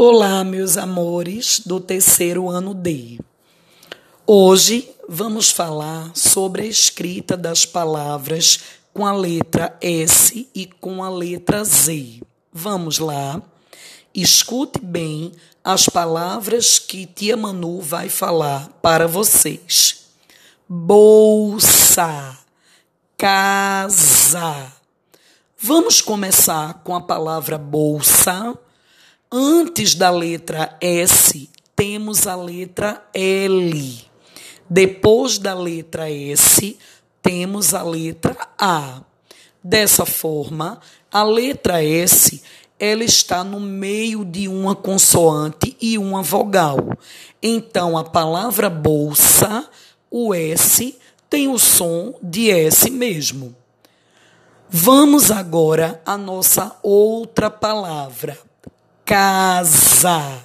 Olá, meus amores do terceiro ano D. Hoje vamos falar sobre a escrita das palavras com a letra S e com a letra Z. Vamos lá. Escute bem as palavras que Tia Manu vai falar para vocês. Bolsa, casa. Vamos começar com a palavra bolsa Antes da letra S, temos a letra L. Depois da letra S, temos a letra A. Dessa forma, a letra S ela está no meio de uma consoante e uma vogal. Então, a palavra bolsa, o S, tem o som de S mesmo. Vamos agora à nossa outra palavra, casa.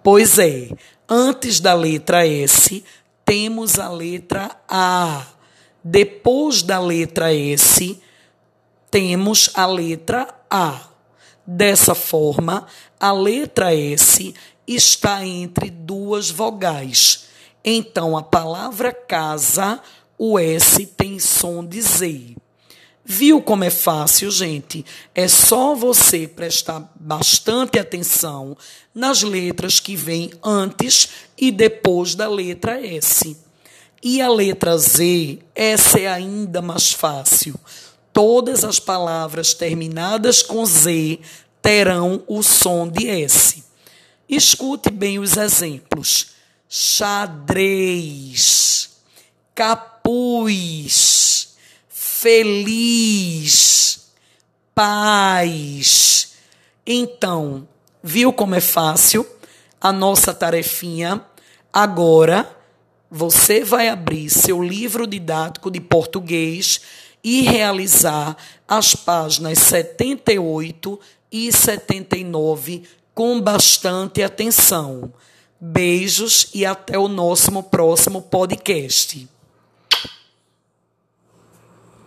Pois é, antes da letra S, temos a letra A. Depois da letra S, temos a letra A. Dessa forma, a letra S está entre duas vogais. Então, a palavra casa, o S tem som de Z. Viu como é fácil, gente? É só você prestar bastante atenção nas letras que vêm antes e depois da letra S. E a letra Z, essa é ainda mais fácil. Todas as palavras terminadas com Z terão o som de S. Escute bem os exemplos: xadrez, capuz feliz, paz. Então, viu como é fácil a nossa tarefinha? Agora, você vai abrir seu livro didático de português e realizar as páginas 78 e 79 com bastante atenção. Beijos e até o nosso próximo podcast.